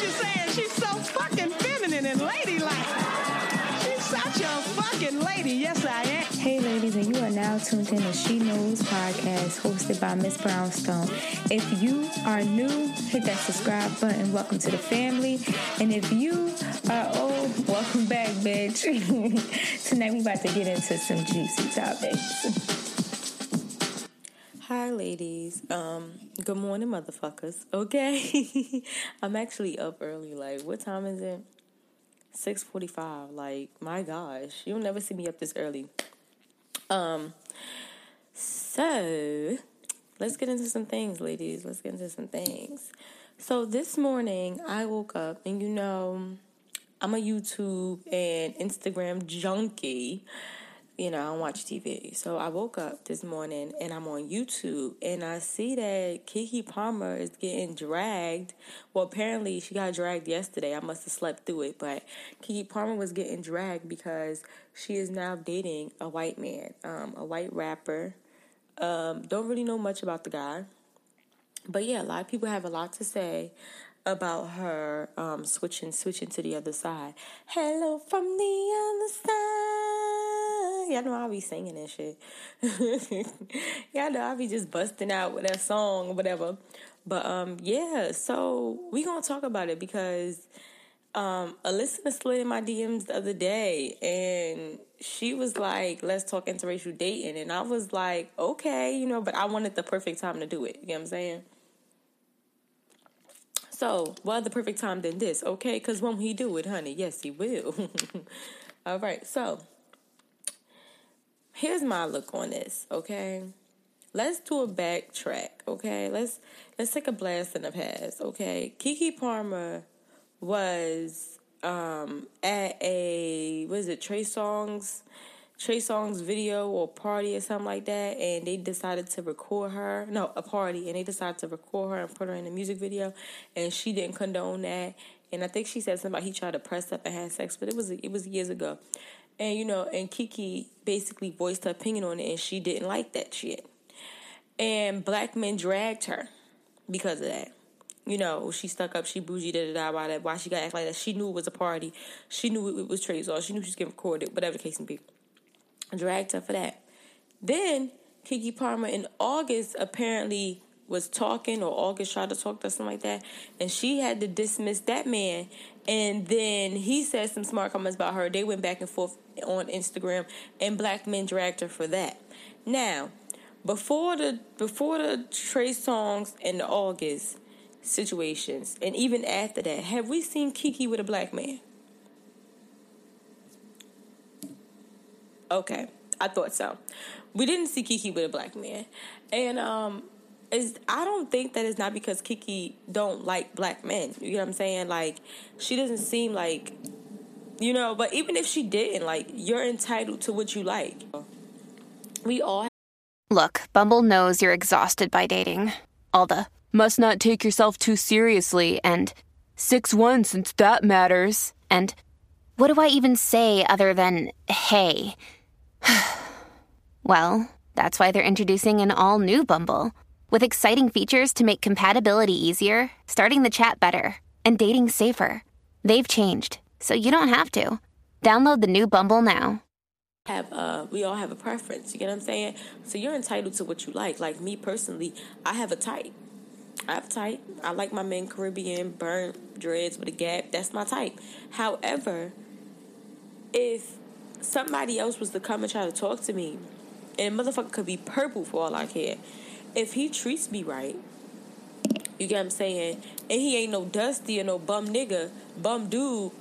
what you're saying. She's so fucking feminine and ladylike. She's such a fucking lady. Yes, I am. Hey, ladies, and you are now tuned in to She Knows podcast hosted by Miss Brownstone. If you are new, hit that subscribe button. Welcome to the family. And if you are old, welcome back, bitch. Tonight, we about to get into some juicy topics. Hi, ladies. Um, good morning, motherfuckers. Okay, I'm actually up early. Like, what time is it? Six forty-five. Like, my gosh, you'll never see me up this early. Um, so let's get into some things, ladies. Let's get into some things. So this morning, I woke up, and you know, I'm a YouTube and Instagram junkie you know, I don't watch TV. So I woke up this morning and I'm on YouTube and I see that Keke Palmer is getting dragged. Well, apparently she got dragged yesterday. I must have slept through it, but Keke Palmer was getting dragged because she is now dating a white man, um, a white rapper. Um, don't really know much about the guy. But yeah, a lot of people have a lot to say about her um, switching switching to the other side. Hello from the other side. Y'all know I'll be singing and shit. Y'all know I'll be just busting out with that song or whatever. But um, yeah, so we gonna talk about it because um, a listener slid in my DMs the other day and she was like, let's talk interracial dating. And I was like, okay, you know, but I wanted the perfect time to do it. You know what I'm saying? So, what the perfect time than this? Okay, because when he do it, honey, yes, he will. All right, so here's my look on this. Okay, let's do a backtrack. Okay, let's let's take a blast in the past. Okay, Keke Palmer was um at a what is it Trey Songz Trey Songz video or party or something like that, and they decided to record her. No, a party, and they decided to record her and put her in a music video, and she didn't condone that. And I think she said about he tried to press up and have sex, but it was it was years ago. And you know, and Keke basically voiced her opinion on it, and she didn't like that shit. And black men dragged her because of that. You know, she stuck up, she bougie, da da da, why that, why she got act like that. She knew it was a party. She knew it was Trey Songz. She knew she was getting recorded, whatever the case may be dragged her for that. Then Keke Palmer in August apparently was talking, or August tried to talk to something like that, and she had to dismiss that man. And then he said some smart comments about her. They went back and forth on Instagram, and black men dragged her for that. Now, before the before the Trey Songz and the August situations, and even after that, have we seen Keke with a black man? Okay, I thought so. We didn't see Keke with a black man, and um, is I don't think that is not because Keke don't like black men. You know what I'm saying? Like she doesn't seem like, you know. But even if she didn't, like you're entitled to what you like. We all. Look, Bumble knows you're exhausted by dating. All the must not take yourself too seriously and six one since that matters. And what do I even say other than hey? well, that's why they're introducing an all new Bumble with exciting features to make compatibility easier, starting the chat better, and dating safer. They've changed, so you don't have to. Download the new Bumble now. Have uh, we all have a preference? You get what I'm saying? So you're entitled to what you like. Like me personally, I have a type. I have a type. I like my men Caribbean, burnt dreads with a gap. That's my type. However, if somebody else was to come and try to talk to me, and motherfucker could be purple for all I care. If he treats me right, you get what I'm saying, and he ain't no dusty or no bum nigga, bum dude,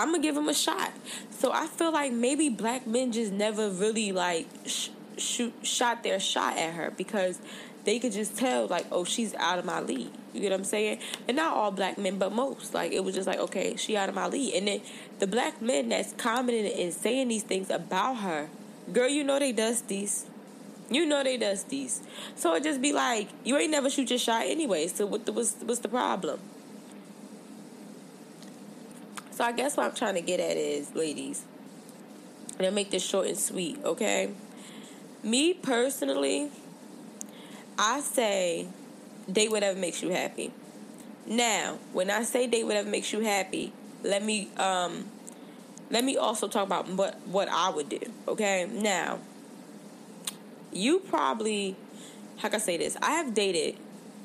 I'm gonna give him a shot. So I feel like maybe black men just never really like sh- shoot shot their shot at her because they could just tell like, oh, she's out of my league. You get what I'm saying? And not all black men, but most. Like it was just like, okay, she out of my league. And then the black men that's commenting and saying these things about her, girl, you know they dusties. You know they dusties. So it just be like, you ain't never shoot your shot anyway. So what the, what's what's the problem? So I guess what I'm trying to get at is, ladies, and I make this short and sweet, okay? Me personally, I say date whatever makes you happy. Now, when I say date whatever makes you happy, let me um let me also talk about what what I would do. Okay, now you probably how can I say this? I have dated,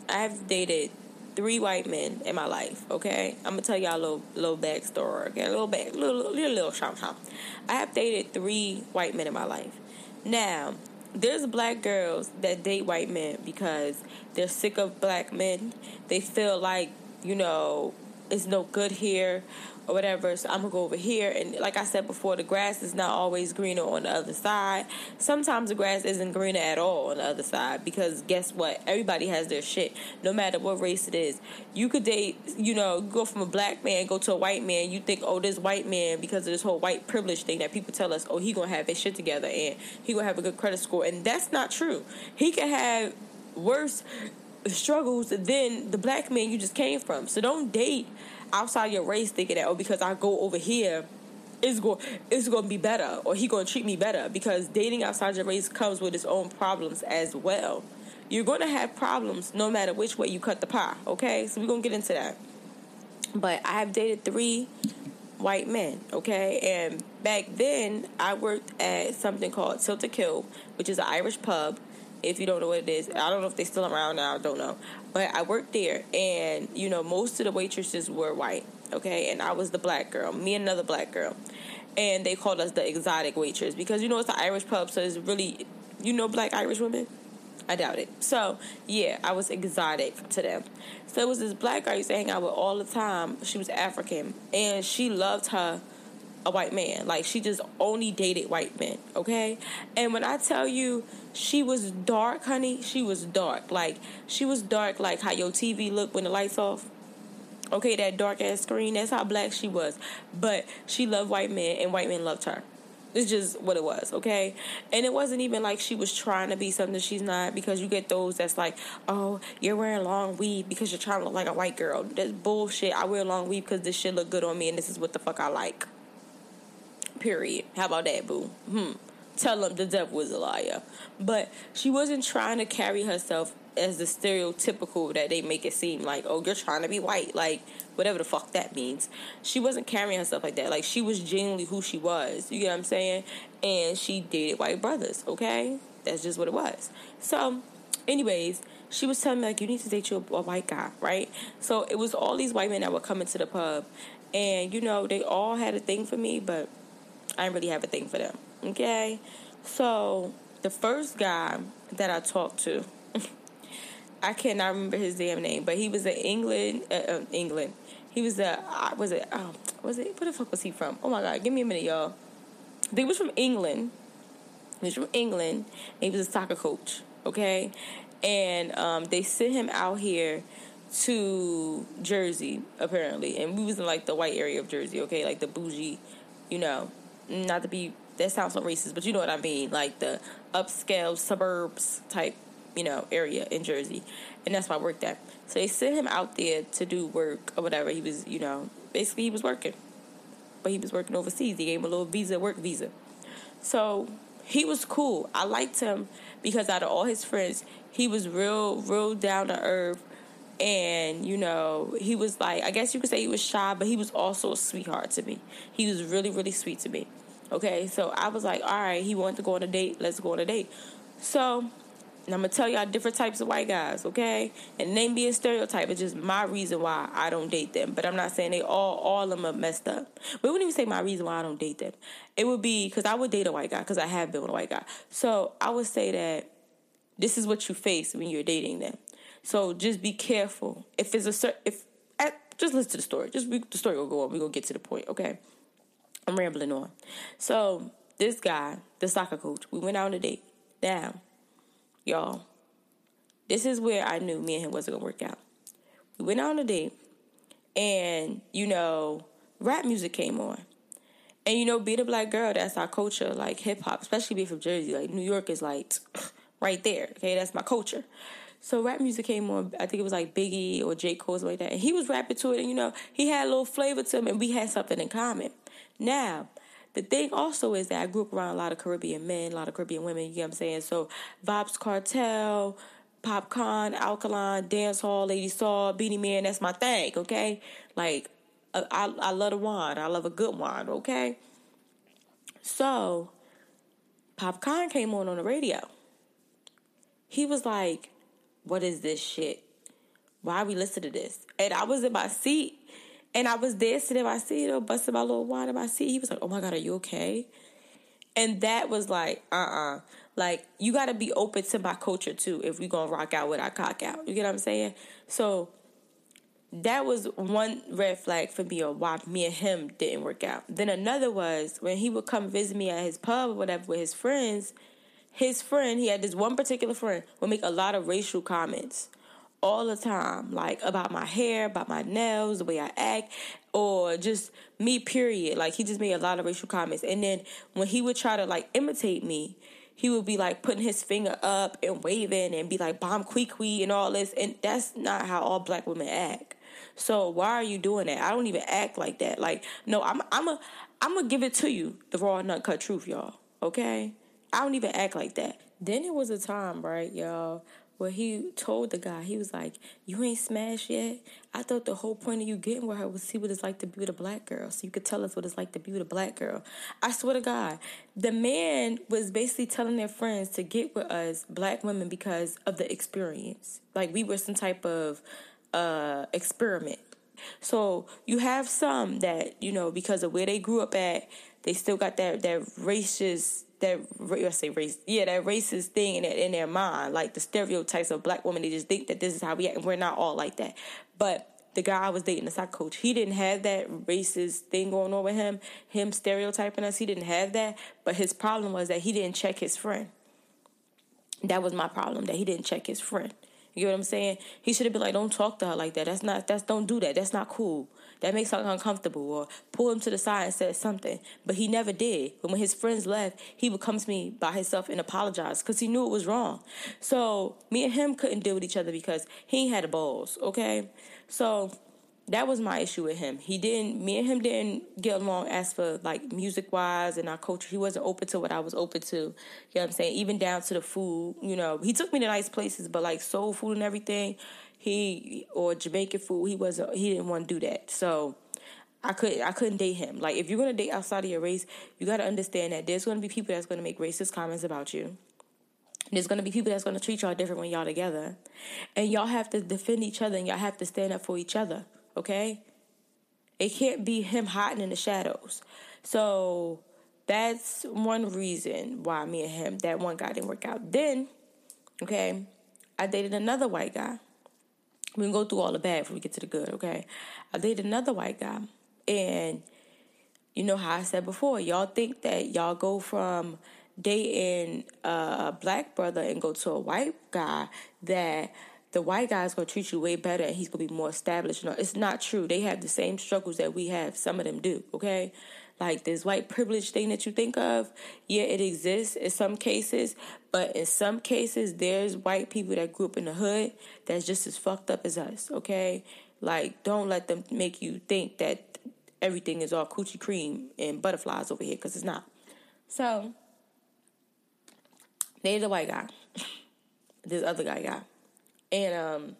I have dated three white men in my life. Okay, I'm gonna tell y'all a little little backstory. Okay, a little back, little little little, little shop. I have dated three white men in my life. Now, there's black girls that date white men because they're sick of black men. They feel like you know it's no good here or whatever. So I'm gonna go over here. And like I said before, the grass is not always greener on the other side. Sometimes the grass isn't greener at all on the other side because guess what? Everybody has their shit, no matter what race it is. You could date, you know, go from a black man, go to a white man. You think, oh, this white man because of this whole white privilege thing that people tell us, oh, he gonna have his shit together and he gonna have a good credit score, and that's not true. He can have worse struggles than the black man you just came from. So don't date outside your race thinking that oh because I go over here it's going it's going to be better or he going to treat me better because dating outside your race comes with its own problems as well. You're going to have problems no matter which way you cut the pie, okay? So we're going to get into that. But I have dated 3 white men, okay? And back then I worked at something called Tilted Kilt, which is an Irish pub if you don't know what it is. I don't know if they're still around now, I don't know. But I worked there, and you know, most of the waitresses were white, okay, and I was the black girl, me and another black girl, and they called us the exotic waitress because you know it's the Irish pub, so it's really, you know, black Irish women. I doubt it. So yeah, I was exotic to them. So it was this black girl I used to hang out with all the time. She was African, and she loved her a white man. Like she just only dated white men, okay? And when I tell you she was dark, honey, she was dark. Like she was dark like how your TV look when the lights off. Okay, that dark ass screen, that's how black she was. But she loved white men and white men loved her. It's just what it was, okay? And it wasn't even like she was trying to be something she's not because you get those that's like, oh, you're wearing long weave because you're trying to look like a white girl. That's bullshit. I wear long weave because this shit look good on me and this is what the fuck I like. Period. How about that, boo? Hmm. Tell them the devil was a liar. But she wasn't trying to carry herself as the stereotypical that they make it seem like, oh, you're trying to be white, like whatever the fuck that means. She wasn't carrying herself like that. Like she was genuinely who she was. You get what I'm saying? And she dated white brothers, okay? That's just what it was. So, anyways, she was telling me like you need to date you a, a white guy, right? So it was all these white men that were coming to the pub, and you know they all had a thing for me, but I really have a thing for them. Okay, so the first guy that I talked to, I cannot remember his damn name, but he was in England. Uh, uh, England. He was a uh, was it? Oh, was it? Where the fuck was he from? Oh my god, give me a minute, y'all. He was from England. He was from England. he was a soccer coach. Okay, and um, they sent him out here to Jersey apparently, and we was in like the white area of Jersey. Okay, like the bougie, you know, not to be that sounds so racist, but you know what I mean, like the upscale suburbs type, you know, area in Jersey, and that's why I worked at. So they sent him out there to do work or whatever. He was, you know, basically he was working, but he was working overseas. He gave him a little visa, work visa. So he was cool. I liked him because out of all his friends, he was real, real down to earth. And, you know, he was like, I guess you could say he was shy, but he was also a sweetheart to me. He was really, really sweet to me. Okay, so I was like, all right, he wanted to go on a date. Let's go on a date. So I'm gonna tell y'all different types of white guys, okay? And name being stereotype. is just my reason why I don't date them. But I'm not saying they all all of them are messed up. But it wouldn't even say my reason why I don't date them. It would be because I would date a white guy because I have been with a white guy. So I would say that this is what you face when you're dating them. So just be careful. If it's a certain if just listen to the story. Just we, the story will go on. We gonna get to the point, okay? I'm rambling on. So this guy, the soccer coach, we went out on a date. Now, y'all, this is where I knew me and him wasn't gonna work out. We went out on a date, and you know, rap music came on. And you know, being a black girl, that's our culture, like hip hop, especially being from Jersey. Like New York is like right there. Okay, that's my culture. So rap music came on. I think it was like Biggie or J Cole, something like that. And he was rapping to it, and you know, he had a little flavor to him, and we had something in common. Now, the thing also is that I grew up around a lot of Caribbean men, a lot of Caribbean women, you get what I'm saying? So Vybz Kartel, Popcaan, Alkaline, Dance Hall, Lady Saw, Beenie Man. That's my thing, okay? Like, I, I, I love the wine. I love a good wine, okay? So, Popcaan came on on the radio. He was like, What is this shit? Why are we listen to this? And I was in my seat and I was dancing in my seat, or busting my little wine in my seat. He was like, Oh my God, are you okay? And that was like, uh uh-uh. uh Like, you got to be open to my culture too if we to rock out with our cock out. You get what I'm saying? So, that was one red flag for me or why me and him didn't work out. Then another was when he would come visit me at his pub or whatever with his friends, his friend, he had this one particular friend, would make a lot of racial comments all the time, like about my hair, about my nails, the way I act, or just me, period. Like he just made a lot of racial comments. And then when he would try to like imitate me, he would be like putting his finger up and waving and be like bomb quee quee and all this. And that's not how all black women act. So why are you doing that? I don't even act like that. Like, no, I'm I'm a I'm gonna give it to you, the raw nut cut truth, y'all. Okay? I don't even act like that. Then it was a time, right, y'all, where he told the guy, he was like, You ain't smashed yet? I thought the whole point of you getting with her was see what it's like to be with a black girl. So you could tell us what it's like to be with a black girl. I swear to God, the man was basically telling their friends to get with us, black women, because of the experience. Like we were some type of uh, experiment. So you have some that you know because of where they grew up at, they still got that that racist that I say race yeah that racist thing in in their mind like the stereotypes of black women. They just think that this is how we act, and we're not all like that. But the guy I was dating, the soccer coach, he didn't have that racist thing going on with him. Him stereotyping us, he didn't have that. But his problem was that he didn't check his friend. That was my problem that he didn't check his friend. You know what I'm saying? He should have been like, don't talk to her like that. That's not, that's, don't do that. That's not cool. That makes her uncomfortable. Or pull him to the side and say something. But he never did. But when his friends left, he would come to me by himself and apologize because he knew it was wrong. So me and him couldn't deal with each other because he had the balls, okay? So that was my issue with him. He didn't, me and him didn't get along as for like music wise and our culture. He wasn't open to what I was open to. You know what I'm saying? Even down to the food, you know, he took me to nice places, but like soul food and everything, he, or Jamaican food, he wasn't, he didn't want to do that. So, I could I couldn't date him. Like if you're gonna date outside of your race, you gotta understand that there's gonna be people that's gonna make racist comments about you. There's gonna be people that's gonna treat y'all different when y'all together. And y'all have to defend each other and y'all have to stand up for each other okay? It can't be him hiding in the shadows. So that's one reason why me and him, that one guy didn't work out. Then, okay, I dated another white guy. We can go through all the bad before we get to the good, okay? I dated another white guy. And you know how I said before, y'all think that y'all go from dating a black brother and go to a white guy that the white guy's gonna treat you way better and he's gonna be more established. No, it's not true. They have the same struggles that we have. Some of them do, okay? Like this white privilege thing that you think of, yeah, it exists in some cases, but in some cases, there's white people that grew up in the hood that's just as fucked up as us, okay? Like, don't let them make you think that everything is all coochie cream and butterflies over here, because it's not. So, there's a white guy. this other guy guy and um,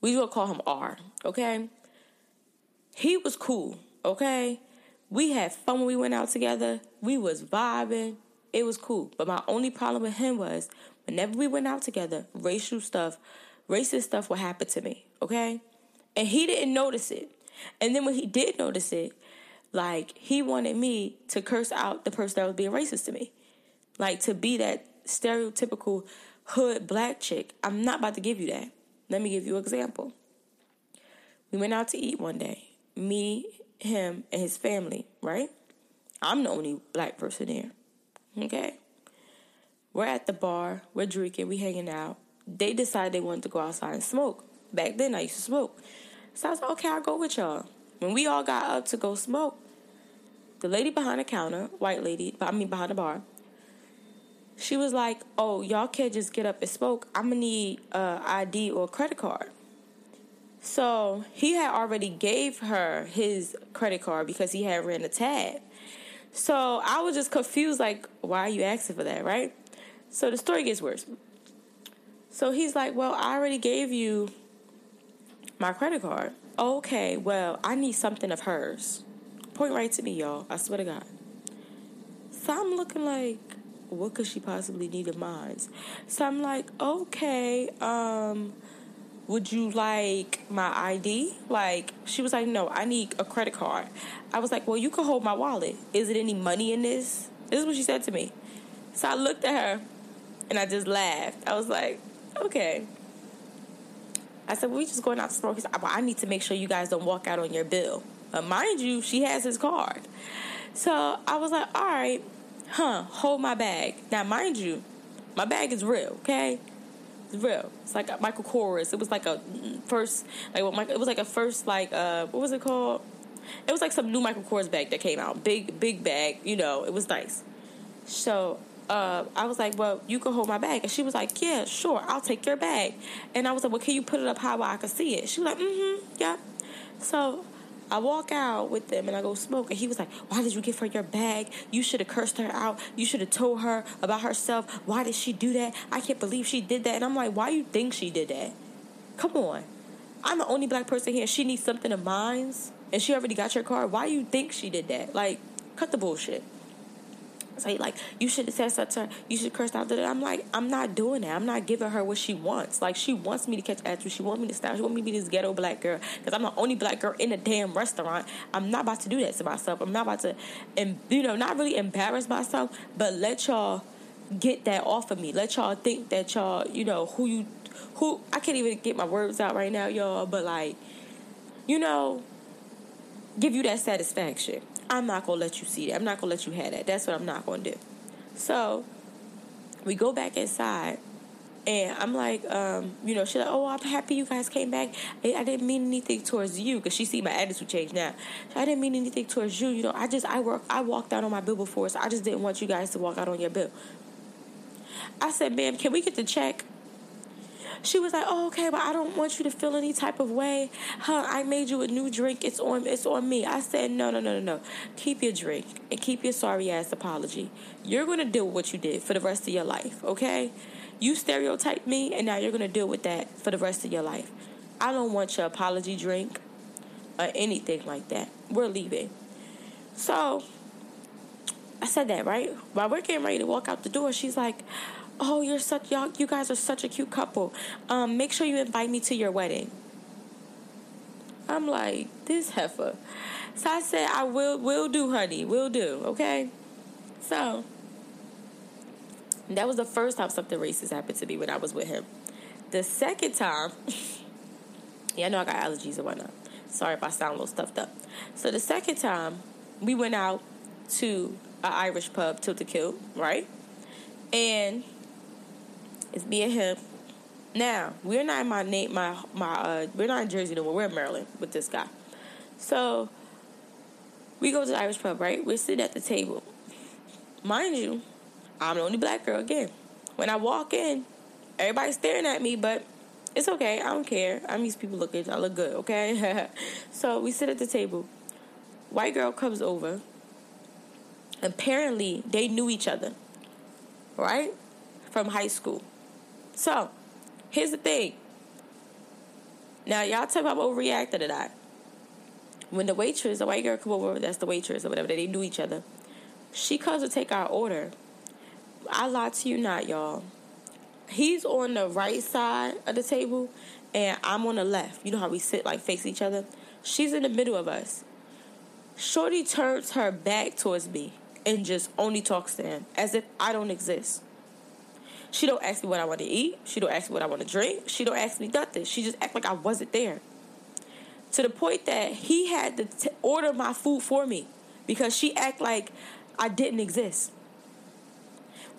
we will call him R. Okay, he was cool. Okay, we had fun when we went out together. We was vibing. It was cool. But my only problem with him was whenever we went out together, racial stuff, racist stuff would happen to me. Okay, and he didn't notice it. And then when he did notice it, like he wanted me to curse out the person that was being racist to me, like to be that stereotypical hood black chick. I'm not about to give you that. Let me give you an example. We went out to eat one day. Me, him, and his family, right? I'm the only black person there. Okay? We're at the bar, we're drinking, we hanging out. They decided they wanted to go outside and smoke. Back then I used to smoke. So I was like, okay, I'll go with y'all. When we all got up to go smoke, the lady behind the counter, white lady, I mean behind the bar, she was like, "Oh, y'all can't just get up and smoke. I'm gonna need a ID or a credit card." So he had already gave her his credit card because he had ran a tab. So I was just confused, like, why are you asking for that, right? So the story gets worse. So he's like, Well, I already gave you my credit card. Okay, well, I need something of hers. Point right to me, y'all. I swear to God. So I'm looking like, what could she possibly need of mine? So I'm like, okay, um, would you like my ID? Like, she was like, no, I need a credit card. I was like, well, you can hold my wallet. Is it any money in this? This is what she said to me. So I looked at her and I just laughed. I was like, okay. I said, well, we just going out to smoke. He said, well, I need to make sure you guys don't walk out on your bill. But mind you, she has his card. So I was like, all right, huh, hold my bag. Now, mind you, my bag is real, okay? It's real. It's like Michael Kors. It was like a first, like it was like a first, like uh, what was it called? It was like some new Michael Kors bag that came out. Big, big bag. You know, it was nice. So uh, I was like, well, you can hold my bag. And she was like, yeah, sure, I'll take your bag. And I was like, well, can you put it up high where I can see it? She was like, mm-hmm, yeah. So I walk out with them and I go smoke. And he was like, Why did you give her your bag? You should have cursed her out. You should have told her about herself. Why did she do that? I can't believe she did that. And I'm like, Why you think she did that? Come on. I'm the only black person here. She needs something of mine. And she already got your card. Why you think she did that? Like, cut the bullshit say like you should have said such to her. You should curse out. I'm like I'm not doing that. I'm not giving her what she wants. Like she wants me to catch attitude. She wants me to style. She wants me to be this ghetto black girl because I'm the only black girl in a damn restaurant. I'm not about to do that to myself. I'm not about to, and you know, not really embarrass myself, but let y'all get that off of me. Let y'all think that y'all, you know, who you, who I can't even get my words out right now, y'all. But like, you know, give you that satisfaction. I'm not gonna let you see that. I'm not gonna let you have that. That's what I'm not gonna do. So we go back inside and I'm like, um, you know, she's like, oh, I'm happy you guys came back. I didn't mean anything towards you because she see my attitude change now. I didn't mean anything towards you. You know, I just I work I walked out on my bill before, so I just didn't want you guys to walk out on your bill. I said, ma'am, can we get the check? She was like, "Oh, okay, but I don't want you to feel any type of way. Huh? I made you a new drink. It's on. It's on me." I said, "No, no, no, no, no. Keep your drink and keep your sorry ass apology. You're gonna deal with what you did for the rest of your life. Okay? You stereotyped me, and now you're gonna deal with that for the rest of your life. I don't want your apology drink or anything like that. We're leaving." So I said that right while we're getting ready to walk out the door. She's like oh, you're such y'all, you guys are such a cute couple. Um, make sure you invite me to your wedding. I'm like, this heifer. So I said, I will, will do, honey, will do. Okay. So that was the first time something racist happened to me when I was with him. The second time, yeah, I know I got allergies and whatnot. Sorry if I sound a little stuffed up. So the second time, we went out to an Irish pub, Tilted Kilt, right? And it's me and him. Now we're not in my name, my my. Uh, we're not in Jersey no more. We're in Maryland with this guy. So we go to the Irish pub, right? We're sitting at the table. Mind you, I'm the only black girl again. When I walk in, everybody's staring at me, but it's okay. I don't care. I'm used to people looking. I look good, okay? so we sit at the table. White girl comes over. Apparently, they knew each other, right? From high school. So, here's the thing. Now, y'all talk about overreacting to that. When the waitress, the white girl come over, that's the waitress or whatever, they knew each other. She comes to take our order. I lie to you not, y'all. He's on the right side of the table, and I'm on the left. You know how we sit like face each other? She's in the middle of us. Shorty turns her back towards me and just only talks to him as if I don't exist. She don't ask me what I want to eat. She don't ask me what I want to drink. She don't ask me nothing. She just act like I wasn't there. To the point that he had to t- order my food for me because she act like I didn't exist.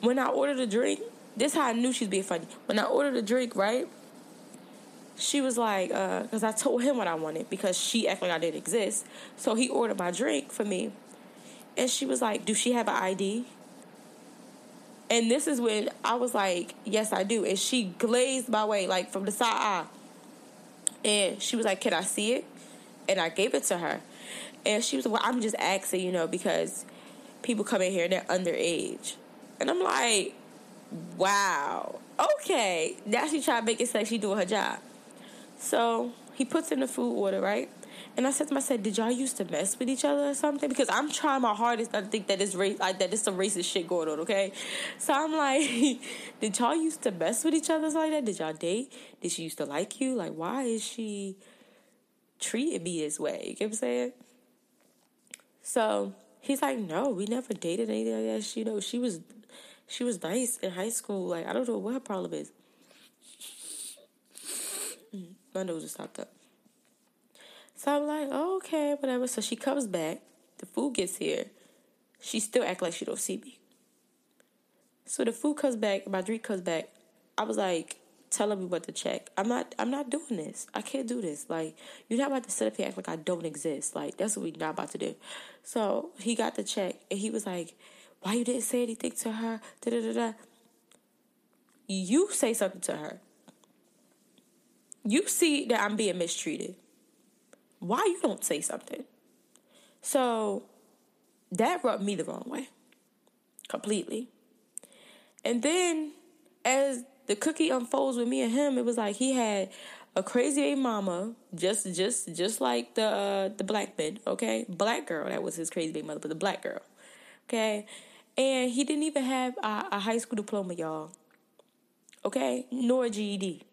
When I ordered a drink, this how I knew she's being funny. When I ordered a drink, right? She was like, because uh, I told him what I wanted because she acted like I didn't exist. So he ordered my drink for me. And she was like, Do she have an ID? And this is when I was like, yes, I do. And she glazed my way, like from the side eye. And she was like, can I see it? And I gave it to her. And she was like, well, I'm just asking, you know, because people come in here and they're underage. And I'm like, wow. Okay. Now she trying to make it she doing her job. So he puts in the food order, right? And I said to myself, "Did y'all used to mess with each other or something?" Because I'm trying my hardest not to think that it's race, like that. It's some racist shit going on. Okay, so I'm like, "Did y'all used to mess with each other like that? Did y'all date? Did she used to like you? Like, why is she treating me this way?" You get what I'm saying? So he's like, "No, we never dated anything like that. She, you know, she was, she was nice in high school. Like, I don't know what her problem is." Mm, my nose just stopped up. So I'm like, oh, okay, whatever. So she comes back. The food gets here. She still act like she don't see me. So the food comes back. My drink comes back. I was like, telling me what to check. I'm not. I'm not doing this. I can't do this. Like you're not about to sit up here act like I don't exist. Like that's what we're not about to do. So he got the check and he was like, "Why you didn't say anything to her?" Da da da da. You say something to her. You see that I'm being mistreated why you don't say something? So that rubbed me the wrong way. Completely. And then as the cookie unfolds with me and him, it was like he had a crazy mama, just just just like the uh, the black man, okay? Black girl, that was his crazy baby mother, but the black girl. Okay? And he didn't even have a, a high school diploma, y'all. Okay? Nor a GED.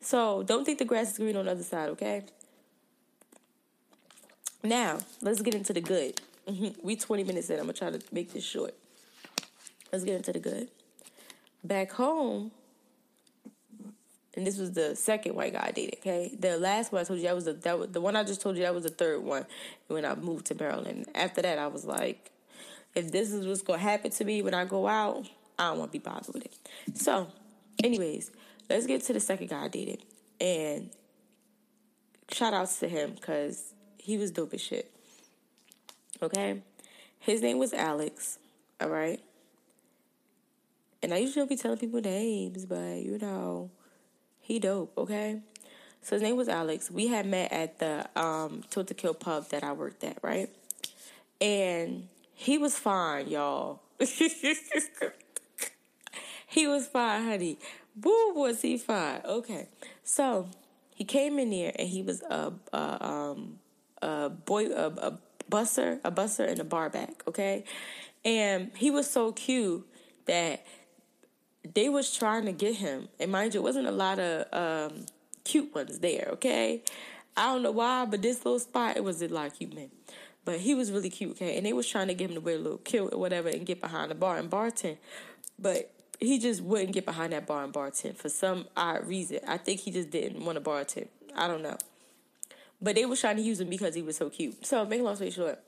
So don't think the grass is green on the other side, okay? Now, let's get into the good. Mm-hmm. We 20 minutes in. I'm going to try to make this short. Let's get into the good. Back home, and this was the second white guy I dated, okay? The last one I told you, that was the, that was, the one I just told you, that was the third one when I moved to Maryland. After that, I was like, if this is what's going to happen to me when I go out, I don't want to be bothered with it. So, anyways, let's get to the second guy I dated. And shout outs to him because he was dope as shit. Okay? His name was Alex. All right? And I usually don't be telling people names, but you know, he dope, okay? So his name was Alex. We had met at the um Tilted Kilt pub that I worked at, right? And he was fine, y'all. he was fine, honey. Boo was he fine. Okay. So he came in there and he was a, a um a boy a, a busser, a busser and a bar back, okay? And he was so cute that they was trying to get him. And mind you, it wasn't a lot of um, cute ones there, okay? I don't know why, but this little spot, it was a lot of cute men. But he was really cute, okay? And they was trying to get him to wear a little kilt or whatever and get behind the bar and bartend. But he just wouldn't get behind that bar and bartend for some odd reason. I think he just didn't want to bartend. I don't know. But they was trying to use him because he was so cute. So, make a long story short,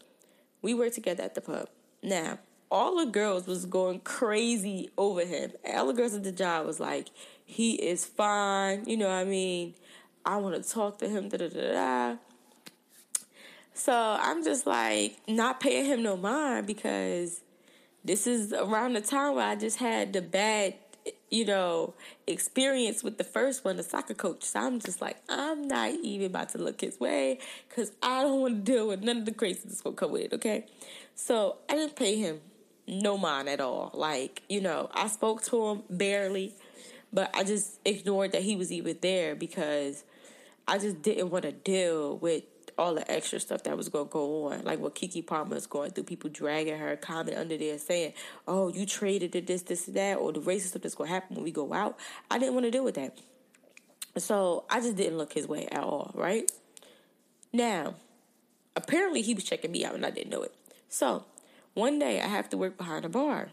we worked together at the pub. Now, all the girls was going crazy over him. All the girls at the job was like, he is fine. You know what I mean? I want to talk to him. Da da da da. So I'm just like not paying him no mind because this is around the time where I just had the bad you know, experience with the first one, the soccer coach. So I'm just like, I'm not even about to look his way because I don't want to deal with none of the craziness to come with it, okay? So I didn't pay him no mind at all. Like, you know, I spoke to him barely, but I just ignored that he was even there because I just didn't want to deal with all the extra stuff that was going to go on, like what Keke Palmer is going through, people dragging her, comment under there saying, oh, you traded it, this, this, that, or the racist stuff that's going to happen when we go out. I didn't want to deal with that. So I just didn't look his way at all, right? Now, apparently he was checking me out and I didn't know it. So one day I have to work behind a bar.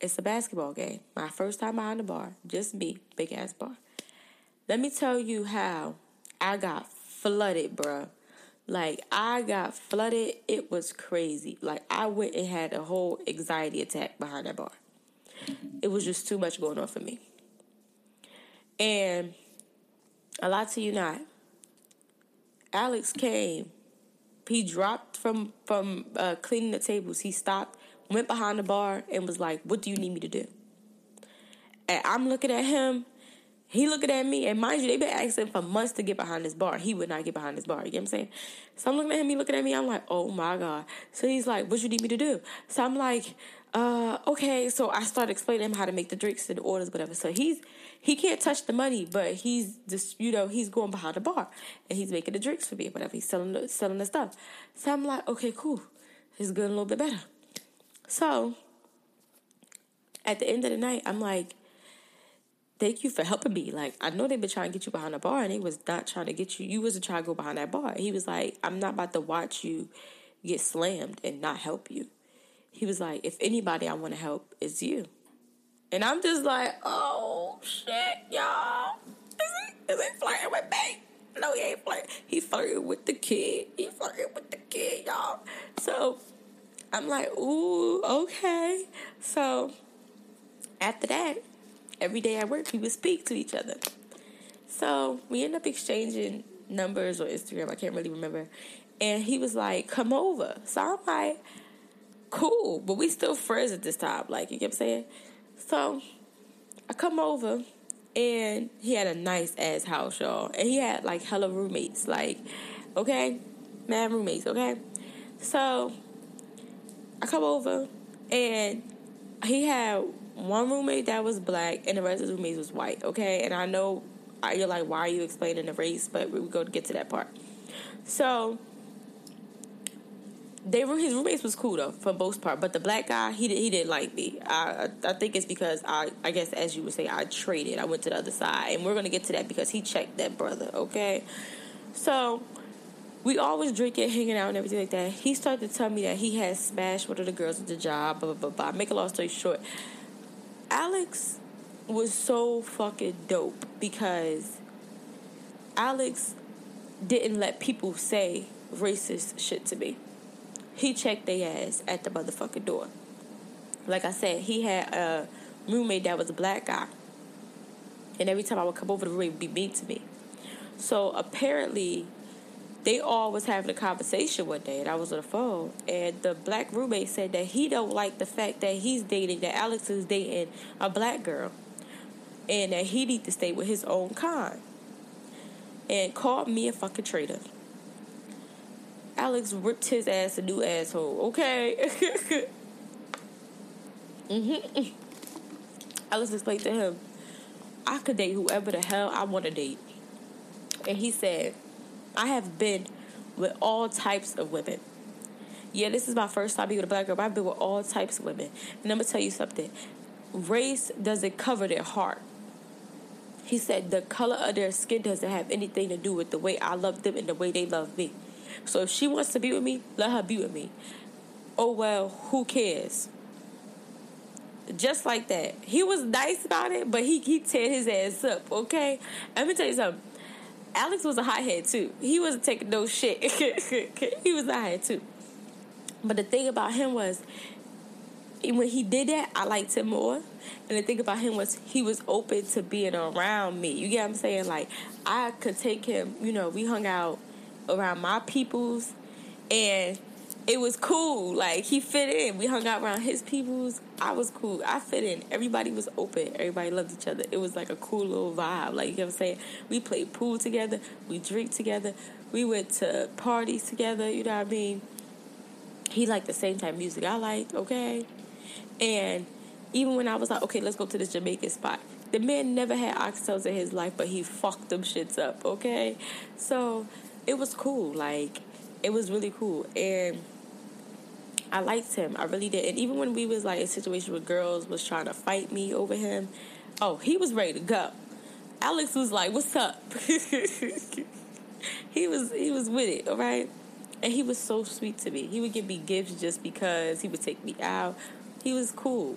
It's a basketball game. My first time behind the bar, just me, big ass bar. Let me tell you how I got flooded, bruh. Like I got flooded. It was crazy. Like I went and had a whole anxiety attack behind that bar. It was just too much going on for me. And a lot to you not. Alex came. He dropped from from uh, cleaning the tables. He stopped, went behind the bar, and was like, "What do you need me to do?" And I'm looking at him. He looking at me, and mind you, they been asking for months to get behind this bar. He would not get behind this bar. You get what I'm saying? So I'm looking at him, he looking at me. I'm like, oh my god. So he's like, what you need me to do? So I'm like, uh, okay. So I started explaining him how to make the drinks and the orders, whatever. So he's he can't touch the money, but he's just you know he's going behind the bar and he's making the drinks for me, whatever. He's selling the, selling the stuff. So I'm like, okay, cool. It's getting a little bit better. So at the end of the night, I'm like, thank you for helping me. Like, I know they've been trying to get you behind the bar, and they was not trying to get you. You wasn't trying to go behind that bar. He was like, I'm not about to watch you get slammed and not help you. He was like, if anybody I want to help is you. And I'm just like, oh shit, y'all. Is he, is he flirting with me? No, he ain't flirting. He flirting with the kid. He flirting with the kid, y'all. So I'm like, ooh, okay. So after that, every day at work, we would speak to each other. So we end up exchanging numbers or Instagram. I can't really remember. And he was like, come over. So I'm like, cool. But we still friends at this time. Like, you get what I'm saying? So I come over and he had a nice ass house, y'all. And he had like hella roommates. Like, okay? Mad roommates, okay? So I come over and he had one roommate that was black and the rest of the roommates was white, okay? And I know you're like, why are you explaining the race? But we go to get to that part. So they were his roommates was cool though for most part, but the black guy he did, he didn't like me. I I think it's because I I guess as you would say I traded. I went to the other side, and we're gonna get to that because he checked that brother. Okay, so we always drinking, hanging out, and everything like that. He started to tell me that he had smashed one of the girls at the job. Blah blah blah. blah. Make a long story short, Alex was so fucking dope because Alex didn't let people say racist shit to me. He checked their ass at the motherfucking door. Like I said, he had a roommate that was a black guy. And every time I would come over the room, he'd be mean to me. So apparently, they all was having a conversation one day, and I was on the phone, and the black roommate said that he don't like the fact that he's dating, that Alex is dating a black girl, and that he need to stay with his own kind, and called me a fucking traitor. Alex ripped his ass a new asshole, okay? mm-hmm. Alex explained to him, I could date whoever the hell I want to date. And he said, I have been with all types of women. Yeah, this is my first time being with a black girl, but I've been with all types of women. And I'm gonna tell you something. Race doesn't cover their heart. He said the color of their skin doesn't have anything to do with the way I love them and the way they love me. So if she wants to be with me, let her be with me. Oh well, who cares? Just like that. He was nice about it, but he he teared his ass up, okay? Let me tell you something. Alex was a hothead too. He wasn't taking no shit. he was a hothead too. But the thing about him was, when he did that, I liked him more. And the thing about him was he was open to being around me. You get what I'm saying? Like I could take him. You know, we hung out around my peoples, and it was cool. Like he fit in. We hung out around his peoples. I was cool. I fit in. Everybody was open. Everybody loved each other. It was like a cool little vibe. Like you know what I'm saying? We played pool together. We drink together. We went to parties together. You know what I mean? He liked the same type of music I liked. Okay, and even when I was like, okay, let's go to this Jamaican spot. The man never had oxtails in his life, but he fucked them shits up. Okay, so it was cool. Like it was really cool, and I liked him. I really did. And even when we was like in a situation where girls was trying to fight me over him, oh, he was ready to go. Alex was like, "What's up?" he was he was with it, all right. And he was so sweet to me. He would give me gifts just because he would take me out. He was cool.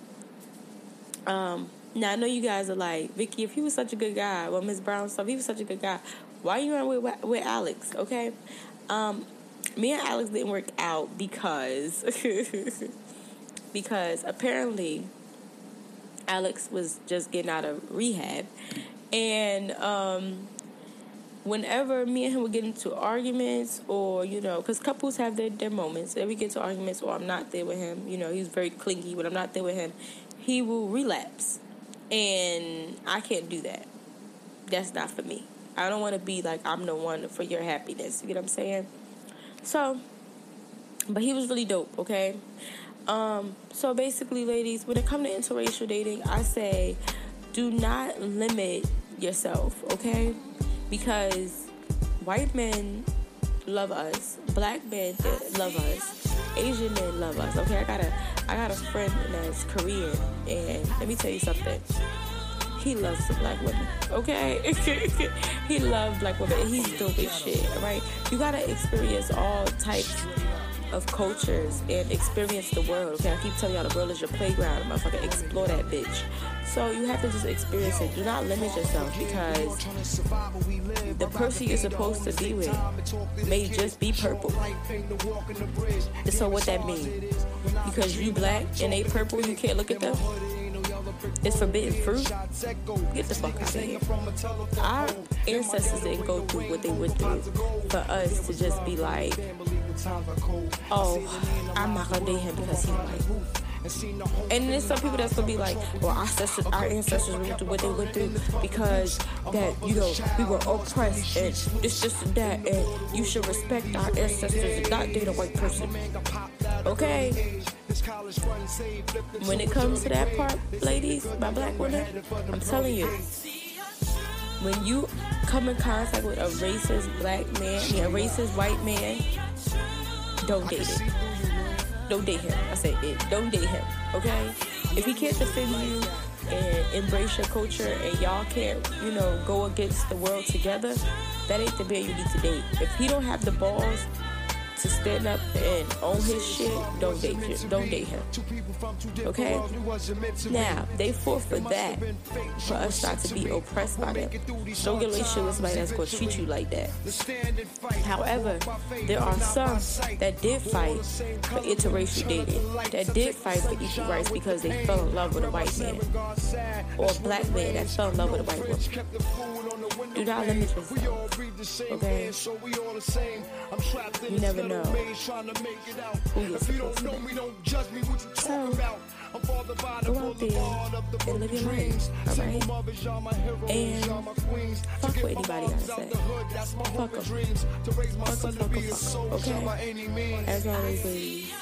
Um, now I know you guys are like, Vicky, if he was such a good guy, well, Miss Brownstone, he was such a good guy. Why are you on with with Alex? Okay, um, me and Alex didn't work out because because apparently Alex was just getting out of rehab, and um, whenever me and him would get into arguments, or you know, because couples have their their moments, if we get to arguments, or I'm not there with him, you know, he's very clingy. When I'm not there with him, he will relapse, and I can't do that. that's not for me. I don't want to be like I'm the one for your happiness. You get what I'm saying? So, but he was really dope. Okay. Um, so basically, ladies, when it comes to interracial dating, I say do not limit yourself, okay? Because white men love us, black men love us, Asian men love us. Okay, I got a I got a friend that's Korean, and let me tell you something. He loves black women. Okay, he loves black women. He's dope as shit. Right? You gotta experience all types of cultures and experience the world. Okay, I keep telling y'all the world is your playground. Motherfucker, explore that bitch. So you have to just experience it. Do not limit yourself because the person you're supposed to be with may just be purple. So what that mean? Because you black and they purple, you can't look at them. It's forbidden fruit. Get the fuck out of here. Our ancestors didn't go through what they went through for us to just be like, oh, I'm not gonna date him because he's white. And there's some people that's gonna be like, well, our ancestors, our ancestors went through what they went through because that you know we were oppressed and it's just that, and you should respect our ancestors and not date a white person. Okay. When it comes to that part, ladies, by black women, I'm telling you, when you come in contact with a racist black man, I mean, a racist white man, don't date it. Don't date him. I say it. Don't date him. Okay? If he can't defend you and embrace your culture and y'all can't, you know, go against the world together, that ain't the man you need to date. If he don't have the balls to stand up and own his shit, don't date him. Don't date him. Okay? Now, they fought for that, for us not to be oppressed by them. Don't get relationship with somebody that's going to treat you like that. However, there are some that did fight for interracial dating, that did fight for equal rights because they fell in love with a white man or a black man that fell in love with a white woman. Do not limit yourself. Okay? You never know who you're supposed to be. So, go out there and live your life, alright? And fuck what anybody gotta say. Fuck them. Fuck them, fuck them, fuck them. Okay? As always, ladies,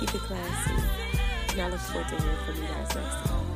keep it classy. And I look forward to hearing from you guys next time.